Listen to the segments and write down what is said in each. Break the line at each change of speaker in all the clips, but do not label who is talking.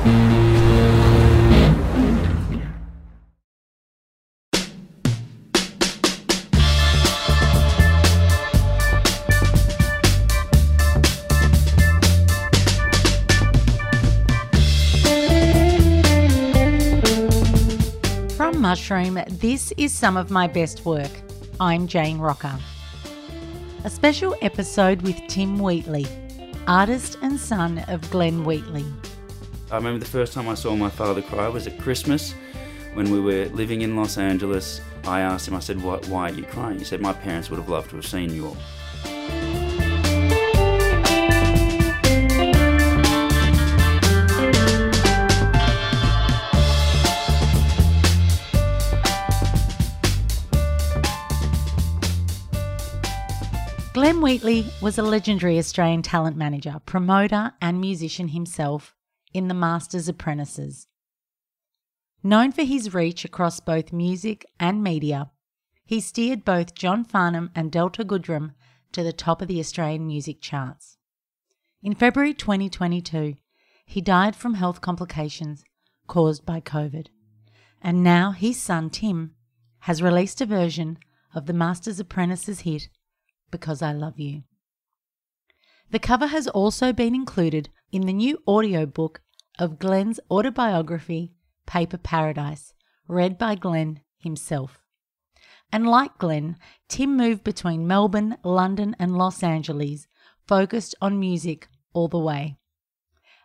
From Mushroom, this is some of my best work. I'm Jane Rocker. A special episode with Tim Wheatley, artist and son of Glenn Wheatley.
I remember the first time I saw my father cry was at Christmas when we were living in Los Angeles. I asked him, I said, why, why are you crying? He said, my parents would have loved to have seen you all.
Glenn Wheatley was a legendary Australian talent manager, promoter, and musician himself in The Masters Apprentices. Known for his reach across both music and media, he steered both John Farnham and Delta Goodrem to the top of the Australian music charts. In February 2022, he died from health complications caused by COVID. And now his son Tim has released a version of the Masters Apprentices hit because I Love You. The cover has also been included in the new audiobook of Glenn's autobiography, Paper Paradise, read by Glenn himself. And like Glenn, Tim moved between Melbourne, London, and Los Angeles, focused on music all the way.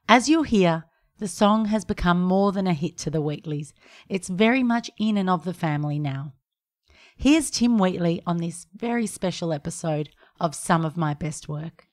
As you'll hear, the song has become more than a hit to the Wheatleys. It's very much in and of the family now. Here's Tim Wheatley on this very special episode of Some of My Best Work.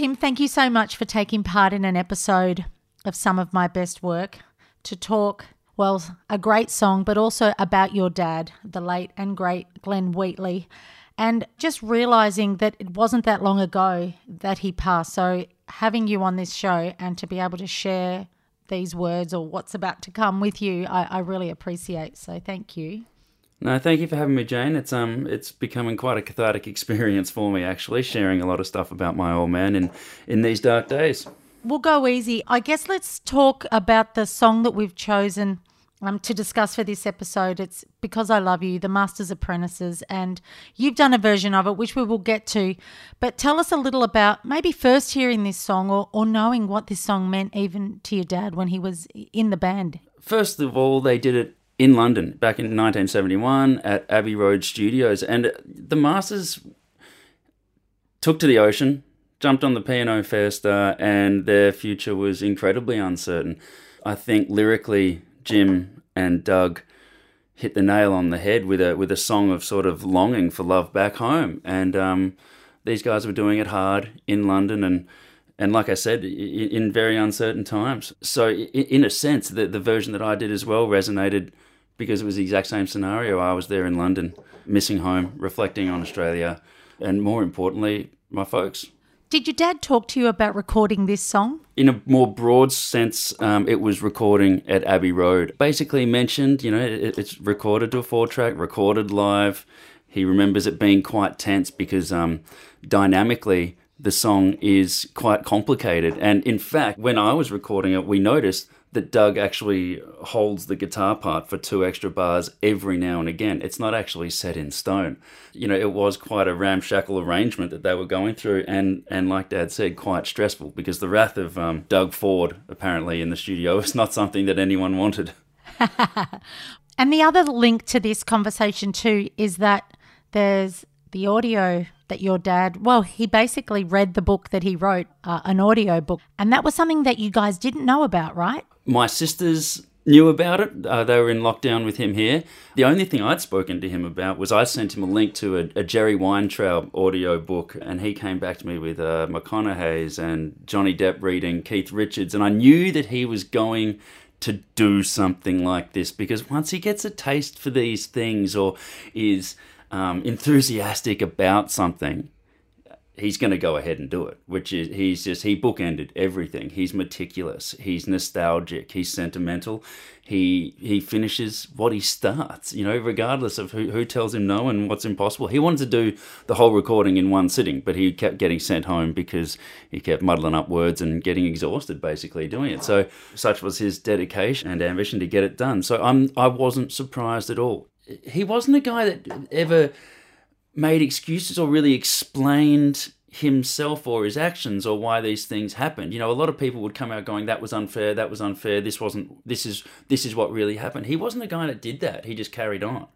Tim, thank you so much for taking part in an episode of Some of My Best Work to talk, well, a great song, but also about your dad, the late and great Glenn Wheatley, and just realizing that it wasn't that long ago that he passed. So having you on this show and to be able to share these words or what's about to come with you, I, I really appreciate. So thank you.
No, thank you for having me, Jane. It's um, it's becoming quite a cathartic experience for me, actually, sharing a lot of stuff about my old man in in these dark days.
We'll go easy. I guess let's talk about the song that we've chosen um, to discuss for this episode. It's Because I Love You, The Master's Apprentices, and you've done a version of it, which we will get to. But tell us a little about maybe first hearing this song or, or knowing what this song meant even to your dad when he was in the band.
First of all, they did it in London back in 1971 at Abbey Road Studios, and the Masters took to the ocean, jumped on the P&O and their future was incredibly uncertain. I think lyrically, Jim and Doug hit the nail on the head with a with a song of sort of longing for love back home, and um, these guys were doing it hard in London and. And like I said, in very uncertain times. So, in a sense, the, the version that I did as well resonated because it was the exact same scenario. I was there in London, missing home, reflecting on Australia, and more importantly, my folks.
Did your dad talk to you about recording this song?
In a more broad sense, um, it was recording at Abbey Road. Basically, mentioned, you know, it, it's recorded to a four track, recorded live. He remembers it being quite tense because um, dynamically, the song is quite complicated. And in fact, when I was recording it, we noticed that Doug actually holds the guitar part for two extra bars every now and again. It's not actually set in stone. You know, it was quite a ramshackle arrangement that they were going through, and and like Dad said, quite stressful because the wrath of um, Doug Ford apparently in the studio is not something that anyone wanted.
and the other link to this conversation too is that there's the audio that your dad, well, he basically read the book that he wrote, uh, an audio book. And that was something that you guys didn't know about, right?
My sisters knew about it. Uh, they were in lockdown with him here. The only thing I'd spoken to him about was I sent him a link to a, a Jerry Weintraub audio book, and he came back to me with uh, McConaughey's and Johnny Depp reading Keith Richards, and I knew that he was going to do something like this because once he gets a taste for these things or is um, enthusiastic about something, he's going to go ahead and do it. Which is he's just he bookended everything. He's meticulous. He's nostalgic. He's sentimental. He he finishes what he starts. You know, regardless of who who tells him no and what's impossible. He wanted to do the whole recording in one sitting, but he kept getting sent home because he kept muddling up words and getting exhausted basically doing it. So such was his dedication and ambition to get it done. So I'm I wasn't surprised at all. He wasn't a guy that ever made excuses or really explained himself or his actions or why these things happened. You know, a lot of people would come out going, "That was unfair. That was unfair. This wasn't. This is this is what really happened." He wasn't a guy that did that. He just carried on.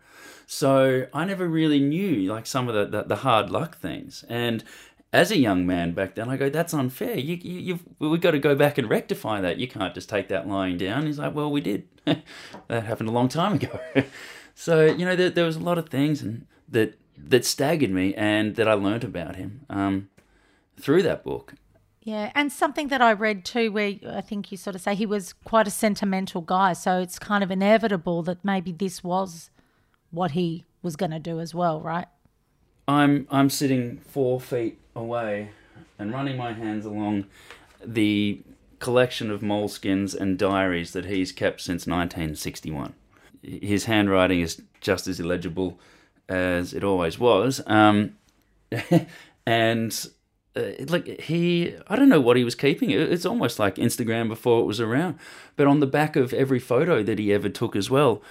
So I never really knew like some of the the, the hard luck things. And as a young man back then, I go, "That's unfair. You, you you've we've got to go back and rectify that. You can't just take that lying down." He's like, "Well, we did. that happened a long time ago." so you know, there, there was a lot of things and that that staggered me and that I learnt about him um, through that book.
Yeah, and something that I read too, where I think you sort of say he was quite a sentimental guy, so it's kind of inevitable that maybe this was what he was going to do as well, right?
I'm I'm sitting four feet away and running my hands along the collection of moleskins and diaries that he's kept since 1961. His handwriting is just as illegible as it always was. Um, and uh, like he, I don't know what he was keeping. It's almost like Instagram before it was around. But on the back of every photo that he ever took as well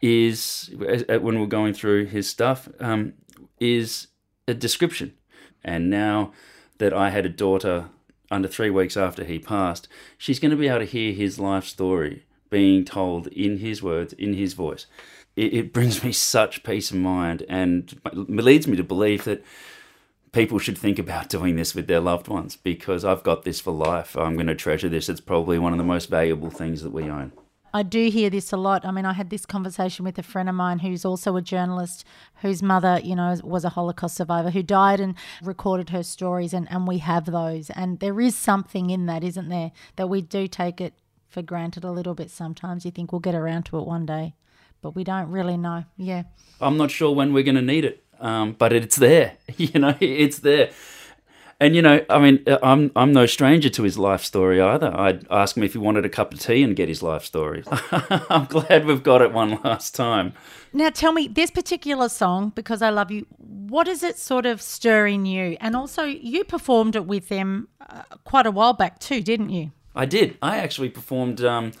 is when we're going through his stuff um, is a description. And now that I had a daughter under three weeks after he passed, she's going to be able to hear his life story being told in his words, in his voice it, it brings me such peace of mind and leads me to believe that people should think about doing this with their loved ones because I've got this for life. I'm going to treasure this. It's probably one of the most valuable things that we own.
I do hear this a lot. I mean, I had this conversation with a friend of mine who's also a journalist whose mother, you know, was a Holocaust survivor who died and recorded her stories, and, and we have those. And there is something in that, isn't there, that we do take it for granted a little bit sometimes. You think we'll get around to it one day but we don't really know. Yeah.
I'm not sure when we're going to need it, um, but it's there. You know, it's there. And you know, I mean, uh, I'm I'm no stranger to his life story either. I'd ask him if he wanted a cup of tea and get his life story. I'm glad we've got it one last time.
Now, tell me this particular song because I love you. What is it sort of stirring you? And also, you performed it with them uh, quite a while back too, didn't you?
I did. I actually performed um,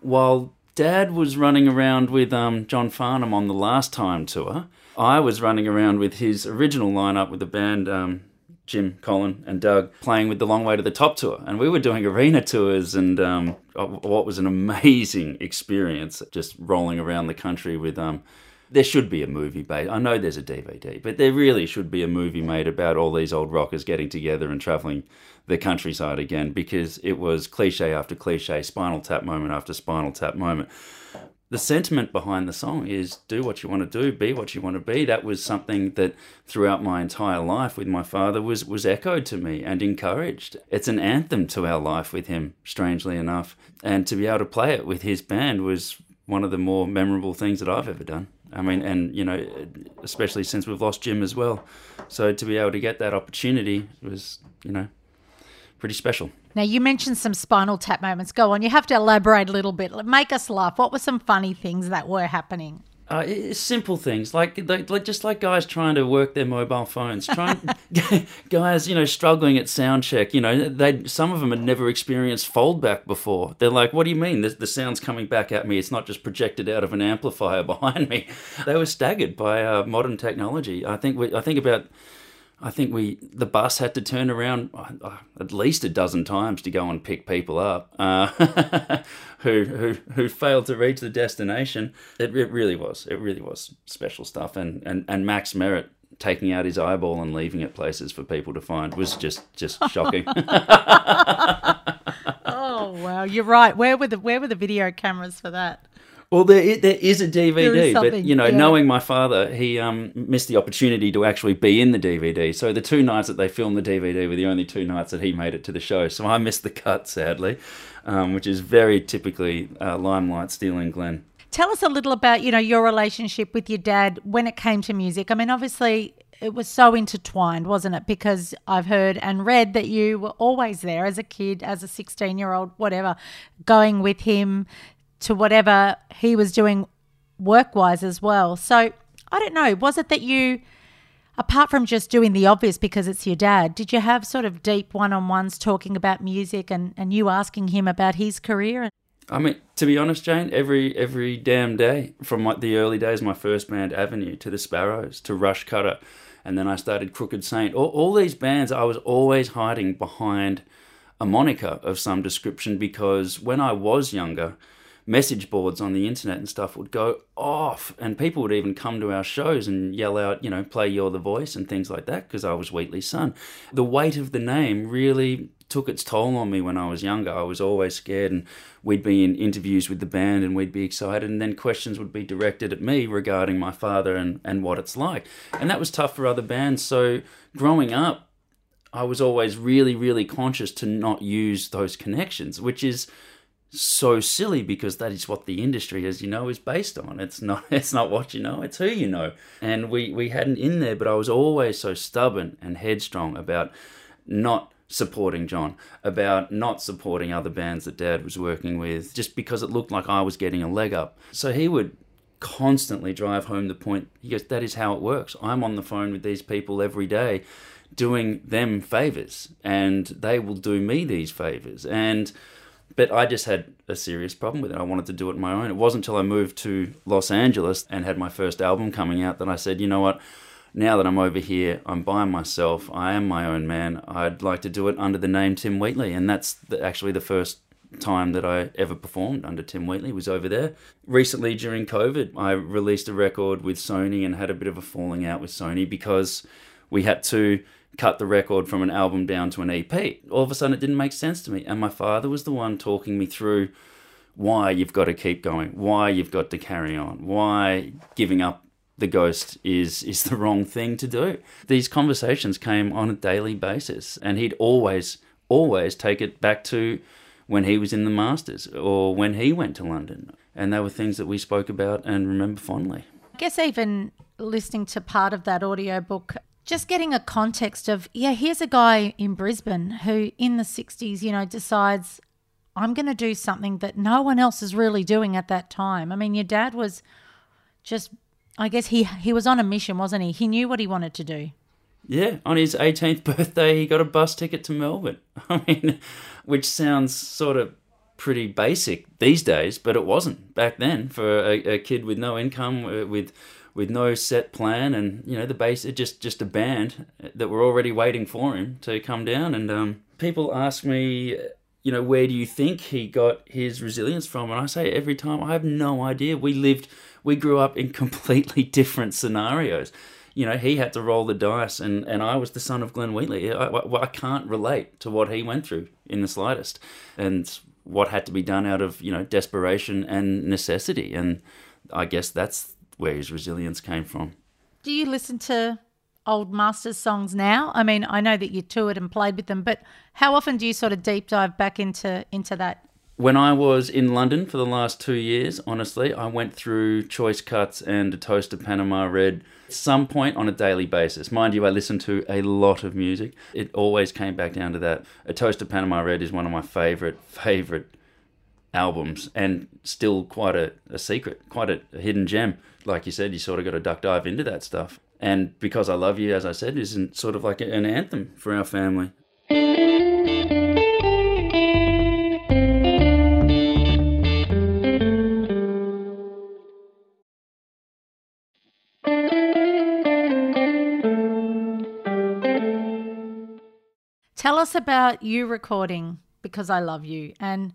while Dad was running around with um, John Farnham on the last time tour. I was running around with his original lineup with the band, um, Jim, Colin, and Doug, playing with the Long Way to the Top tour. And we were doing arena tours and um, what was an amazing experience just rolling around the country with. Um, there should be a movie made. I know there's a DVD, but there really should be a movie made about all these old rockers getting together and traveling the countryside again because it was cliche after cliche, spinal tap moment after spinal tap moment. The sentiment behind the song is do what you want to do, be what you want to be. That was something that throughout my entire life with my father was was echoed to me and encouraged. It's an anthem to our life with him, strangely enough. And to be able to play it with his band was one of the more memorable things that I've ever done. I mean, and you know, especially since we've lost Jim as well. So to be able to get that opportunity was, you know, pretty special.
Now, you mentioned some spinal tap moments. Go on, you have to elaborate a little bit. Make us laugh. What were some funny things that were happening?
Uh, simple things like, like just like guys trying to work their mobile phones, trying guys you know struggling at sound check. You know they some of them had never experienced foldback before. They're like, "What do you mean? The, the sound's coming back at me. It's not just projected out of an amplifier behind me." They were staggered by uh, modern technology. I think we, I think about I think we the bus had to turn around uh, at least a dozen times to go and pick people up uh, who, who who failed to reach the destination. It, it really was it really was special stuff, and and and Max Merritt taking out his eyeball and leaving it places for people to find was just just shocking.
oh wow, you're right. Where were the where were the video cameras for that?
Well, there is, there is a DVD, but you know, yeah. knowing my father, he um, missed the opportunity to actually be in the DVD. So the two nights that they filmed the DVD were the only two nights that he made it to the show. So I missed the cut, sadly, um, which is very typically uh, Limelight stealing Glenn.
Tell us a little about you know your relationship with your dad when it came to music. I mean, obviously, it was so intertwined, wasn't it? Because I've heard and read that you were always there as a kid, as a 16 year old, whatever, going with him to whatever he was doing work wise as well. So I don't know. Was it that you, apart from just doing the obvious because it's your dad, did you have sort of deep one on ones talking about music and, and you asking him about his career?
I mean, to be honest, Jane, every every damn day from my, the early days, my first band Avenue to the Sparrows to Rush Cutter, and then I started Crooked Saint. All, all these bands, I was always hiding behind a moniker of some description because when I was younger, message boards on the internet and stuff would go off, and people would even come to our shows and yell out, you know, play You're the Voice and things like that because I was Wheatley's son. The weight of the name really took its toll on me when I was younger. I was always scared, and we'd be in interviews with the band and we'd be excited, and then questions would be directed at me regarding my father and, and what it's like. And that was tough for other bands. So growing up, I was always really, really conscious to not use those connections, which is so silly because that is what the industry, as you know, is based on. It's not it's not what you know, it's who you know. And we, we hadn't in there, but I was always so stubborn and headstrong about not supporting John, about not supporting other bands that Dad was working with, just because it looked like I was getting a leg up. So he would constantly drive home the point. He goes, That is how it works. I'm on the phone with these people every day doing them favors, and they will do me these favors. And but I just had a serious problem with it. I wanted to do it my own. It wasn't until I moved to Los Angeles and had my first album coming out that I said, you know what? Now that I'm over here, I'm by myself. I am my own man. I'd like to do it under the name Tim Wheatley, and that's the, actually the first time that I ever performed under Tim Wheatley was over there. Recently, during COVID, I released a record with Sony and had a bit of a falling out with Sony because we had to cut the record from an album down to an EP. All of a sudden, it didn't make sense to me. And my father was the one talking me through why you've got to keep going, why you've got to carry on, why giving up the ghost is is the wrong thing to do. These conversations came on a daily basis, and he'd always always take it back to when he was in the masters or when he went to London, and they were things that we spoke about and remember fondly.
I guess even listening to part of that audiobook just getting a context of, yeah, here's a guy in Brisbane who in the 60s, you know, decides, I'm going to do something that no one else is really doing at that time. I mean, your dad was just, I guess he, he was on a mission, wasn't he? He knew what he wanted to do.
Yeah, on his 18th birthday, he got a bus ticket to Melbourne. I mean, which sounds sort of pretty basic these days, but it wasn't back then for a, a kid with no income, uh, with with no set plan and you know the base just just a band that were already waiting for him to come down. And um, people ask me you know where do you think he got his resilience from? And i say every time i have no idea. We lived we grew up in completely different scenarios. You know he had to roll the dice and and i was the son of glenn wheatley. I, I, I can't relate to what he went through in the slightest and what had to be done out of you know desperation and necessity. And i guess that's where his resilience came from.
Do you listen to old Masters songs now? I mean, I know that you toured and played with them, but how often do you sort of deep dive back into into that?
When I was in London for the last two years, honestly, I went through Choice Cuts and A Toast to Panama Red at some point on a daily basis. Mind you, I listened to a lot of music. It always came back down to that. A Toast to Panama Red is one of my favorite, favorite albums and still quite a, a secret, quite a, a hidden gem. Like you said, you sort of got to duck dive into that stuff. And Because I Love You, as I said, isn't sort of like an anthem for our family.
Tell us about you recording Because I Love You and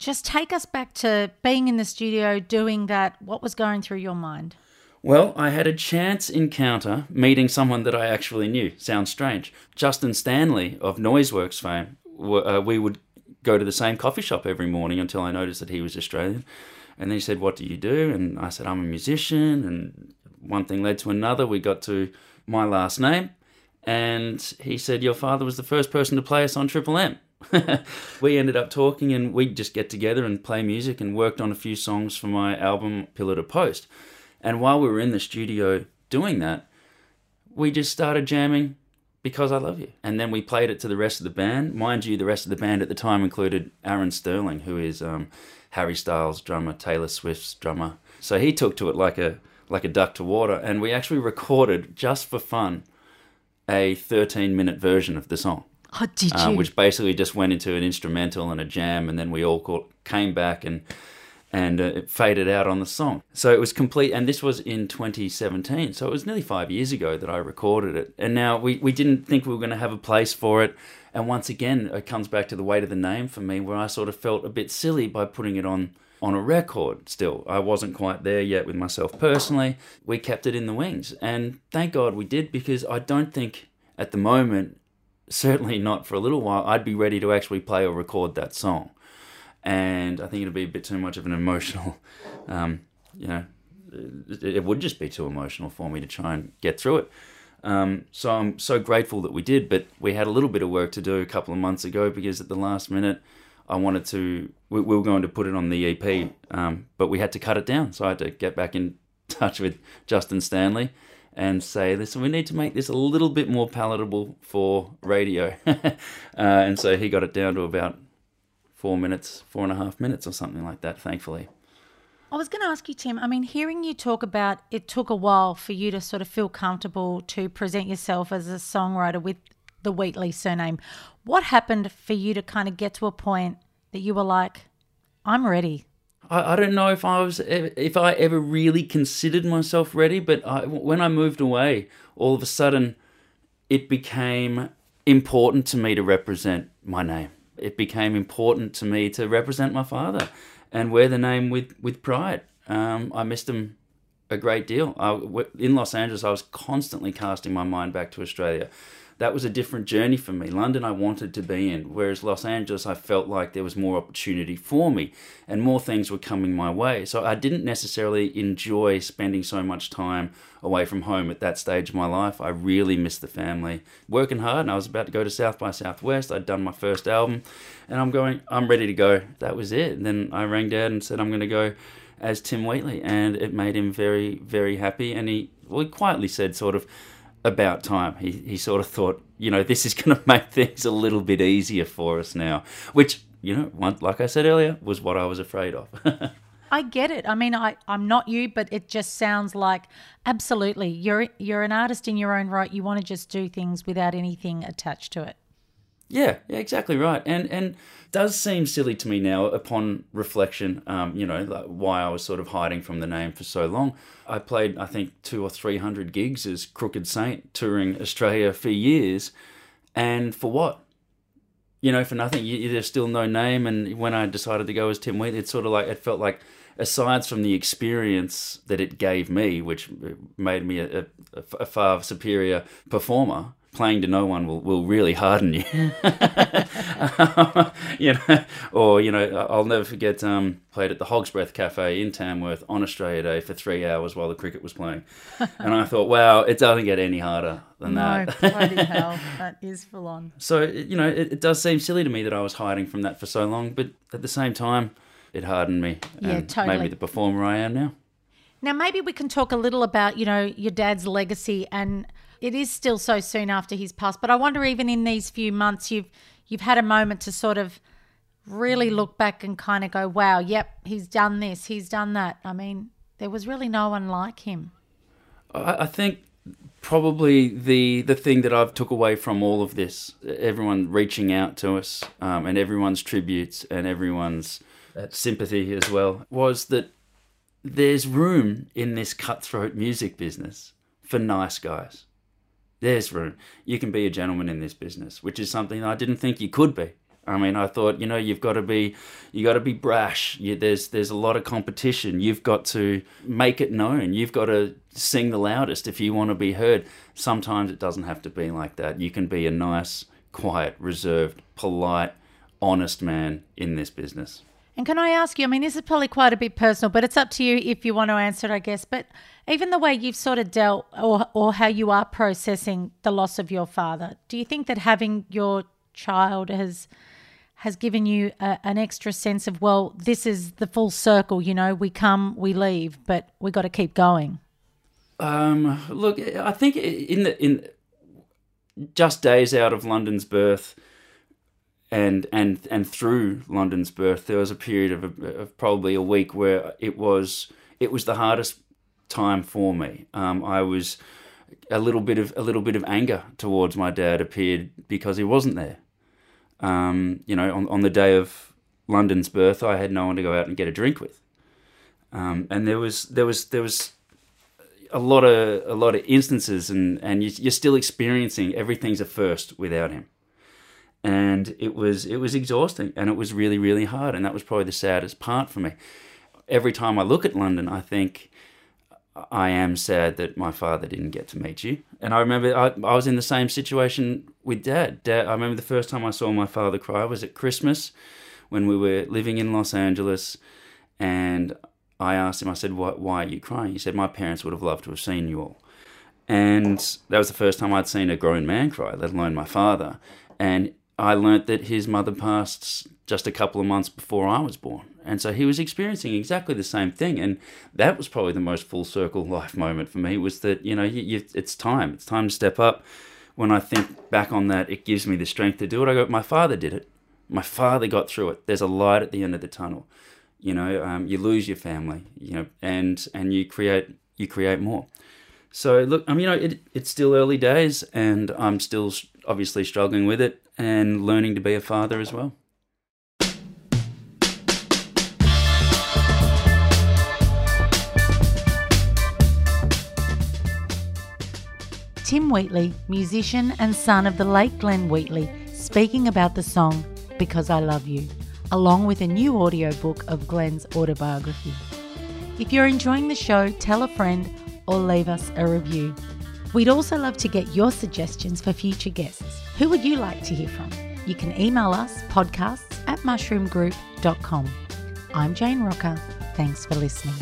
just take us back to being in the studio, doing that. What was going through your mind?
Well, I had a chance encounter meeting someone that I actually knew. Sounds strange. Justin Stanley of Noiseworks fame. Uh, we would go to the same coffee shop every morning until I noticed that he was Australian. And then he said, What do you do? And I said, I'm a musician. And one thing led to another. We got to my last name. And he said, Your father was the first person to play us on Triple M. we ended up talking and we'd just get together and play music and worked on a few songs for my album Pillar to Post. And while we were in the studio doing that, we just started jamming because I love you. And then we played it to the rest of the band. Mind you, the rest of the band at the time included Aaron Sterling, who is um, Harry Styles' drummer, Taylor Swift's drummer. So he took to it like a like a duck to water, and we actually recorded just for fun a 13 minute version of the song.
Oh, did you?
Uh, which basically just went into an instrumental and a jam, and then we all caught, came back and and uh, it faded out on the song. So it was complete, and this was in 2017. So it was nearly five years ago that I recorded it, and now we we didn't think we were going to have a place for it. And once again, it comes back to the weight of the name for me, where I sort of felt a bit silly by putting it on on a record still. I wasn't quite there yet with myself personally. We kept it in the wings, and thank God we did because I don't think at the moment certainly not for a little while, I'd be ready to actually play or record that song. And I think it'd be a bit too much of an emotional, um, you know, it, it, would just be too emotional for me to try and get through it. Um, so I'm so grateful that we did, but we had a little bit of work to do a couple of months ago because at the last minute, I wanted to, we, we were going to put it on the EP, um, but we had to cut it down. So I had to get back in touch with Justin Stanley and say, listen, we need to make this a little bit more palatable for radio. uh, and so he got it down to about four minutes, four and a half minutes or something like that, thankfully.
I was going to ask you, Tim. I mean, hearing you talk about it took a while for you to sort of feel comfortable to present yourself as a songwriter with the Wheatley surname. What happened for you to kind of get to a point that you were like, I'm ready?
I, I don't know if I was if I ever really considered myself ready, but I, when I moved away, all of a sudden, it became important to me to represent my name. It became important to me to represent my father and wear the name with with pride. Um, I missed him a great deal. I, in Los Angeles, I was constantly casting my mind back to Australia that was a different journey for me. London, I wanted to be in, whereas Los Angeles, I felt like there was more opportunity for me and more things were coming my way. So I didn't necessarily enjoy spending so much time away from home at that stage of my life. I really missed the family. Working hard, and I was about to go to South by Southwest. I'd done my first album, and I'm going, I'm ready to go. That was it. And then I rang dad and said, I'm going to go as Tim Wheatley, and it made him very, very happy. And he, well, he quietly said, sort of, about time. He, he sort of thought, you know, this is going to make things a little bit easier for us now, which, you know, one, like I said earlier, was what I was afraid of.
I get it. I mean, I, I'm not you, but it just sounds like absolutely. You're you're an artist in your own right. You want to just do things without anything attached to it.
Yeah, yeah, exactly right. And and does seem silly to me now upon reflection. Um, you know, like why I was sort of hiding from the name for so long. I played, I think, two or three hundred gigs as Crooked Saint, touring Australia for years, and for what? You know, for nothing. You, there's still no name. And when I decided to go as Tim Wheat, it's sort of like it felt like aside from the experience that it gave me, which made me a, a, a far superior performer, playing to no one will, will really harden you. you know, or you know, I'll never forget. Um, played at the Hog's Breath Cafe in Tamworth on Australia Day for three hours while the cricket was playing, and I thought, wow, it doesn't get any harder than
no,
that.
bloody hell, that is full on.
So you know, it, it, does seem silly to me that I was hiding from that for so long, but at the same time, it hardened me.
Yeah,
and
totally.
Made me the performer I am now.
Now, maybe we can talk a little about you know your dad's legacy and it is still so soon after his passed, but I wonder even in these few months you've you've had a moment to sort of really look back and kind of go, "Wow, yep, he's done this, he's done that." I mean, there was really no one like him.
I, I think probably the the thing that I've took away from all of this, everyone reaching out to us, um, and everyone's tributes and everyone's uh, sympathy as well, was that there's room in this cutthroat music business for nice guys there's room. You can be a gentleman in this business, which is something I didn't think you could be. I mean, I thought, you know, you've got to be, you got to be brash. You, there's there's a lot of competition. You've got to make it known. You've got to sing the loudest if you want to be heard. Sometimes it doesn't have to be like that. You can be a nice, quiet, reserved, polite, honest man in this business.
And can I ask you? I mean, this is probably quite a bit personal, but it's up to you if you want to answer it, I guess. But even the way you've sort of dealt, or or how you are processing the loss of your father, do you think that having your child has has given you a, an extra sense of well, this is the full circle. You know, we come, we leave, but we got to keep going.
Um, look, I think in the in just days out of London's birth, and and and through London's birth, there was a period of, of probably a week where it was it was the hardest time for me. Um, I was a little bit of a little bit of anger towards my dad appeared because he wasn't there. Um, you know, on, on the day of London's birth, I had no one to go out and get a drink with, um, and there was there was there was a lot of a lot of instances, and and you, you're still experiencing everything's a first without him, and it was it was exhausting, and it was really really hard, and that was probably the saddest part for me. Every time I look at London, I think I am sad that my father didn't get to meet you. And I remember I, I was in the same situation with dad. Dad, I remember the first time I saw my father cry was at Christmas when we were living in Los Angeles. And I asked him, I said, why, why are you crying? He said, my parents would have loved to have seen you all. And that was the first time I'd seen a grown man cry, let alone my father. And I learnt that his mother passed just a couple of months before I was born. And so he was experiencing exactly the same thing. And that was probably the most full circle life moment for me was that, you know, you, you, it's time. It's time to step up. When I think back on that, it gives me the strength to do it. I go, my father did it. My father got through it. There's a light at the end of the tunnel. You know, um, you lose your family, you know, and and you create you create more. So look, I mean, you know, it, it's still early days, and I'm still obviously struggling with it and learning to be a father as well.
Tim Wheatley, musician and son of the late Glenn Wheatley, speaking about the song Because I Love You, along with a new audiobook of Glenn's autobiography. If you're enjoying the show, tell a friend or leave us a review. We'd also love to get your suggestions for future guests. Who would you like to hear from? You can email us podcasts at mushroomgroup.com. I'm Jane Rocker. Thanks for listening.